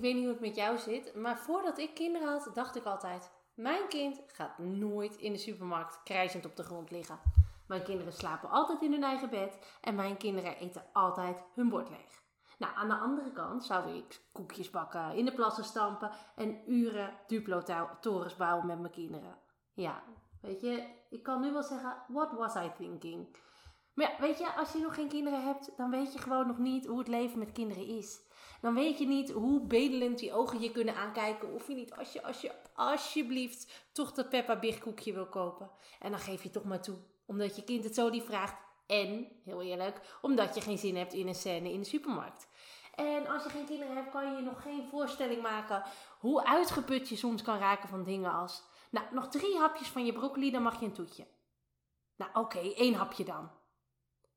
Ik weet niet hoe het met jou zit, maar voordat ik kinderen had, dacht ik altijd: mijn kind gaat nooit in de supermarkt krijzend op de grond liggen. Mijn kinderen slapen altijd in hun eigen bed en mijn kinderen eten altijd hun bord leeg. Nou, aan de andere kant zou ik koekjes bakken, in de plassen stampen en uren Duplo-torens bouwen met mijn kinderen. Ja, weet je, ik kan nu wel zeggen: what was I thinking? Maar ja, weet je, als je nog geen kinderen hebt, dan weet je gewoon nog niet hoe het leven met kinderen is. Dan weet je niet hoe bedelend die ogen je kunnen aankijken. Of je niet, als je, als je alsjeblieft toch dat Peppa Big koekje wil kopen. En dan geef je toch maar toe. Omdat je kind het zo die vraagt. En, heel eerlijk, omdat je geen zin hebt in een scène in de supermarkt. En als je geen kinderen hebt, kan je je nog geen voorstelling maken hoe uitgeput je soms kan raken van dingen als... Nou, nog drie hapjes van je broccoli, dan mag je een toetje. Nou, oké, één hapje dan.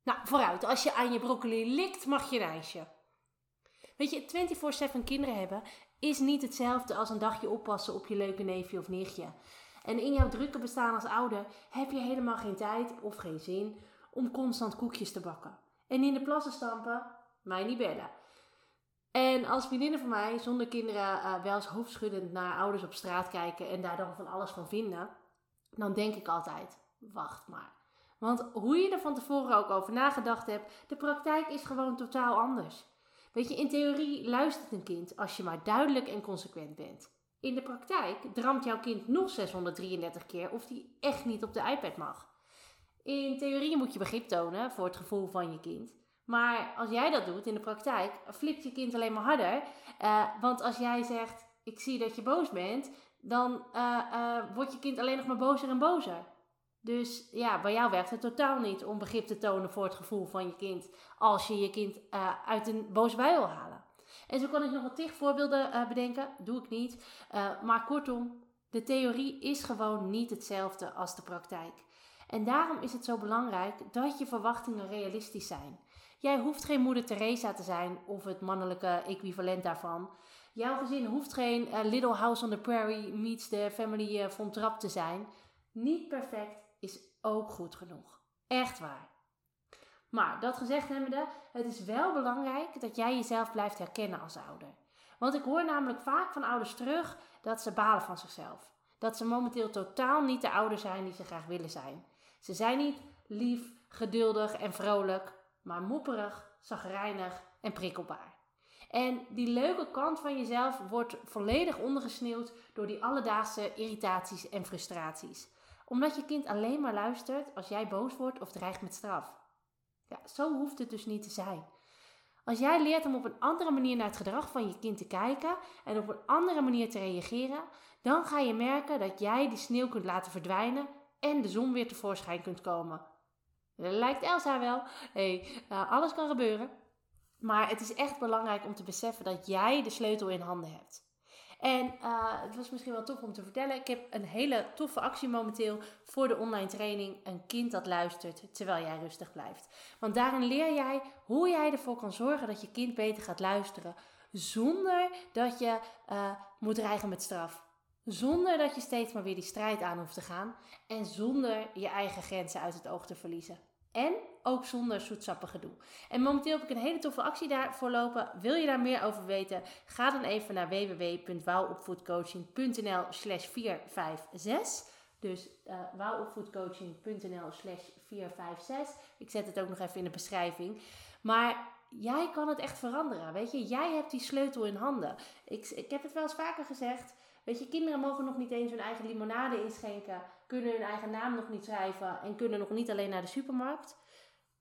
Nou, vooruit. Als je aan je broccoli likt, mag je een. Weet je, 24-7 kinderen hebben is niet hetzelfde als een dagje oppassen op je leuke neefje of nichtje. En in jouw drukke bestaan als ouder heb je helemaal geen tijd of geen zin om constant koekjes te bakken. En in de plassen stampen, mij niet bellen. En als vriendinnen van mij zonder kinderen uh, wel eens hoofdschuddend naar ouders op straat kijken en daar dan van alles van vinden, dan denk ik altijd: wacht maar. Want hoe je er van tevoren ook over nagedacht hebt, de praktijk is gewoon totaal anders. Weet je, in theorie luistert een kind als je maar duidelijk en consequent bent. In de praktijk dramt jouw kind nog 633 keer of die echt niet op de iPad mag. In theorie moet je begrip tonen voor het gevoel van je kind. Maar als jij dat doet in de praktijk, flipt je kind alleen maar harder. Uh, want als jij zegt: Ik zie dat je boos bent, dan uh, uh, wordt je kind alleen nog maar bozer en bozer. Dus ja, bij jou werkt het totaal niet om begrip te tonen voor het gevoel van je kind als je je kind uh, uit een boze bui wil halen. En zo kan ik nog wat tig voorbeelden uh, bedenken, doe ik niet. Uh, maar kortom, de theorie is gewoon niet hetzelfde als de praktijk. En daarom is het zo belangrijk dat je verwachtingen realistisch zijn. Jij hoeft geen moeder Teresa te zijn of het mannelijke equivalent daarvan. Jouw gezin hoeft geen Little House on the Prairie meets the Family von Trapp te zijn. Niet perfect, is ook goed genoeg. Echt waar. Maar dat gezegd hebbende, het is wel belangrijk dat jij jezelf blijft herkennen als ouder. Want ik hoor namelijk vaak van ouders terug dat ze balen van zichzelf. Dat ze momenteel totaal niet de ouder zijn die ze graag willen zijn. Ze zijn niet lief, geduldig en vrolijk, maar mopperig, zagrijnig en prikkelbaar. En die leuke kant van jezelf wordt volledig ondergesneeuwd door die alledaagse irritaties en frustraties omdat je kind alleen maar luistert als jij boos wordt of dreigt met straf. Ja, zo hoeft het dus niet te zijn. Als jij leert om op een andere manier naar het gedrag van je kind te kijken en op een andere manier te reageren, dan ga je merken dat jij die sneeuw kunt laten verdwijnen en de zon weer tevoorschijn kunt komen. Lijkt Elsa wel. hey, uh, alles kan gebeuren. Maar het is echt belangrijk om te beseffen dat jij de sleutel in handen hebt. En uh, het was misschien wel tof om te vertellen. Ik heb een hele toffe actie momenteel voor de online training. Een kind dat luistert terwijl jij rustig blijft. Want daarin leer jij hoe jij ervoor kan zorgen dat je kind beter gaat luisteren. Zonder dat je uh, moet dreigen met straf. Zonder dat je steeds maar weer die strijd aan hoeft te gaan. En zonder je eigen grenzen uit het oog te verliezen. En ook zonder zoetsappig gedoe. En momenteel heb ik een hele toffe actie daarvoor lopen. Wil je daar meer over weten? Ga dan even naar www.wouwopvoedcoaching.nl slash 456. Dus uh, wouwopvoedcoaching.nl slash 456. Ik zet het ook nog even in de beschrijving. Maar jij kan het echt veranderen. Weet je, jij hebt die sleutel in handen. Ik, ik heb het wel eens vaker gezegd. Weet je, kinderen mogen nog niet eens hun eigen limonade inschenken, kunnen hun eigen naam nog niet schrijven en kunnen nog niet alleen naar de supermarkt.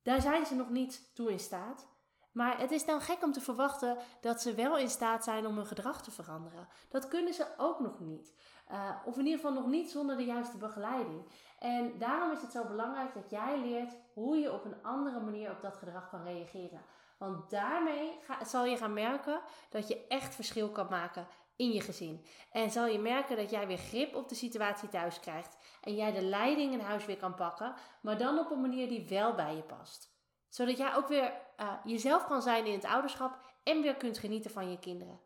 Daar zijn ze nog niet toe in staat. Maar het is dan gek om te verwachten dat ze wel in staat zijn om hun gedrag te veranderen. Dat kunnen ze ook nog niet. Uh, of in ieder geval nog niet zonder de juiste begeleiding. En daarom is het zo belangrijk dat jij leert hoe je op een andere manier op dat gedrag kan reageren. Want daarmee ga, zal je gaan merken dat je echt verschil kan maken in je gezin. En zal je merken dat jij weer grip op de situatie thuis krijgt. En jij de leiding in huis weer kan pakken, maar dan op een manier die wel bij je past. Zodat jij ook weer uh, jezelf kan zijn in het ouderschap en weer kunt genieten van je kinderen.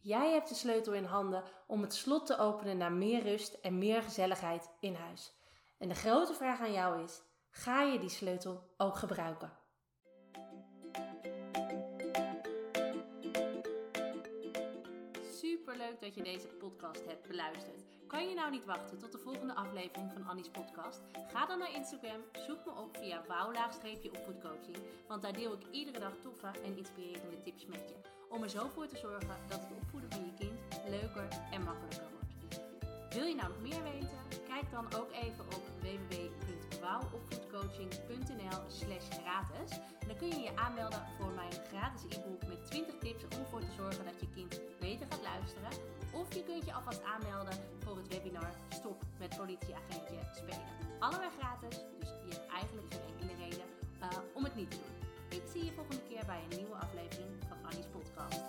Jij hebt de sleutel in handen om het slot te openen naar meer rust en meer gezelligheid in huis. En de grote vraag aan jou is: ga je die sleutel ook gebruiken? Super leuk dat je deze podcast hebt beluisterd. Kan je nou niet wachten tot de volgende aflevering van Annie's podcast? Ga dan naar Instagram, zoek me op via wouw-opvoedcoaching, want daar deel ik iedere dag toffe en inspirerende tips met je. Om er zo voor te zorgen dat het opvoeden van je kind leuker en makkelijker wordt. Wil je nou nog meer weten? Kijk dan ook even op www.wouwopvoedcoaching.nl slash gratis. Dan kun je je aanmelden voor mijn gratis e-book met 20 tips om ervoor te zorgen dat je kind beter gaat luisteren. Of je kunt je alvast aanmelden voor het webinar Stop met politieagentje spelen. Allebei gratis, dus je hebt eigenlijk geen enkele reden uh, om het niet te doen. Ik zie je volgende keer bij een nieuwe aflevering van Annie's podcast.